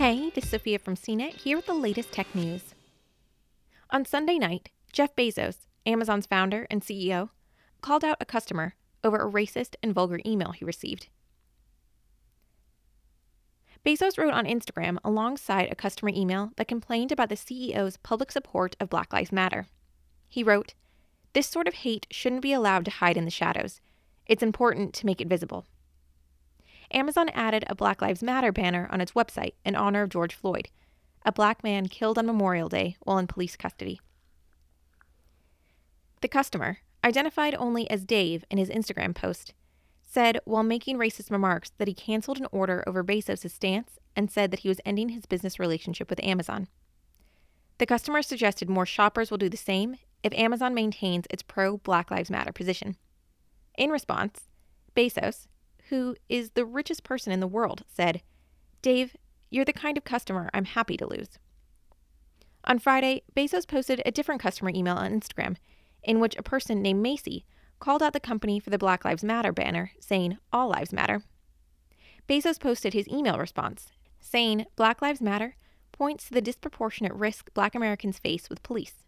Hey, this is Sophia from CNET here with the latest tech news. On Sunday night, Jeff Bezos, Amazon's founder and CEO, called out a customer over a racist and vulgar email he received. Bezos wrote on Instagram alongside a customer email that complained about the CEO's public support of Black Lives Matter. He wrote, This sort of hate shouldn't be allowed to hide in the shadows. It's important to make it visible. Amazon added a Black Lives Matter banner on its website in honor of George Floyd, a black man killed on Memorial Day while in police custody. The customer, identified only as Dave in his Instagram post, said while making racist remarks that he canceled an order over Bezos' stance and said that he was ending his business relationship with Amazon. The customer suggested more shoppers will do the same if Amazon maintains its pro Black Lives Matter position. In response, Bezos, who is the richest person in the world, said, Dave, you're the kind of customer I'm happy to lose. On Friday, Bezos posted a different customer email on Instagram in which a person named Macy called out the company for the Black Lives Matter banner, saying, All Lives Matter. Bezos posted his email response, saying, Black Lives Matter points to the disproportionate risk black Americans face with police.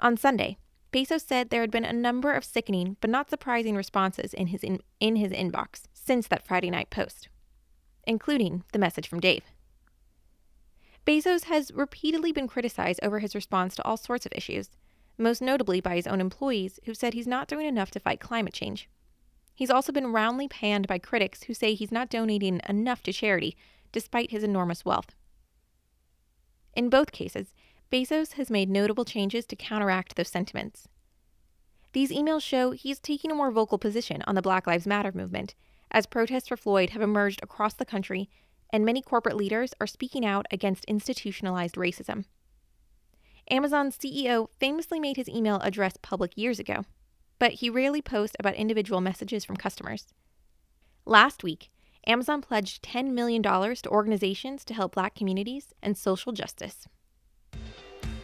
On Sunday, Bezos said there had been a number of sickening but not surprising responses in his, in, in his inbox since that Friday night post, including the message from Dave. Bezos has repeatedly been criticized over his response to all sorts of issues, most notably by his own employees who said he's not doing enough to fight climate change. He's also been roundly panned by critics who say he's not donating enough to charity despite his enormous wealth. In both cases, Bezos has made notable changes to counteract those sentiments. These emails show he's taking a more vocal position on the Black Lives Matter movement, as protests for Floyd have emerged across the country and many corporate leaders are speaking out against institutionalized racism. Amazon's CEO famously made his email address public years ago, but he rarely posts about individual messages from customers. Last week, Amazon pledged $10 million to organizations to help black communities and social justice.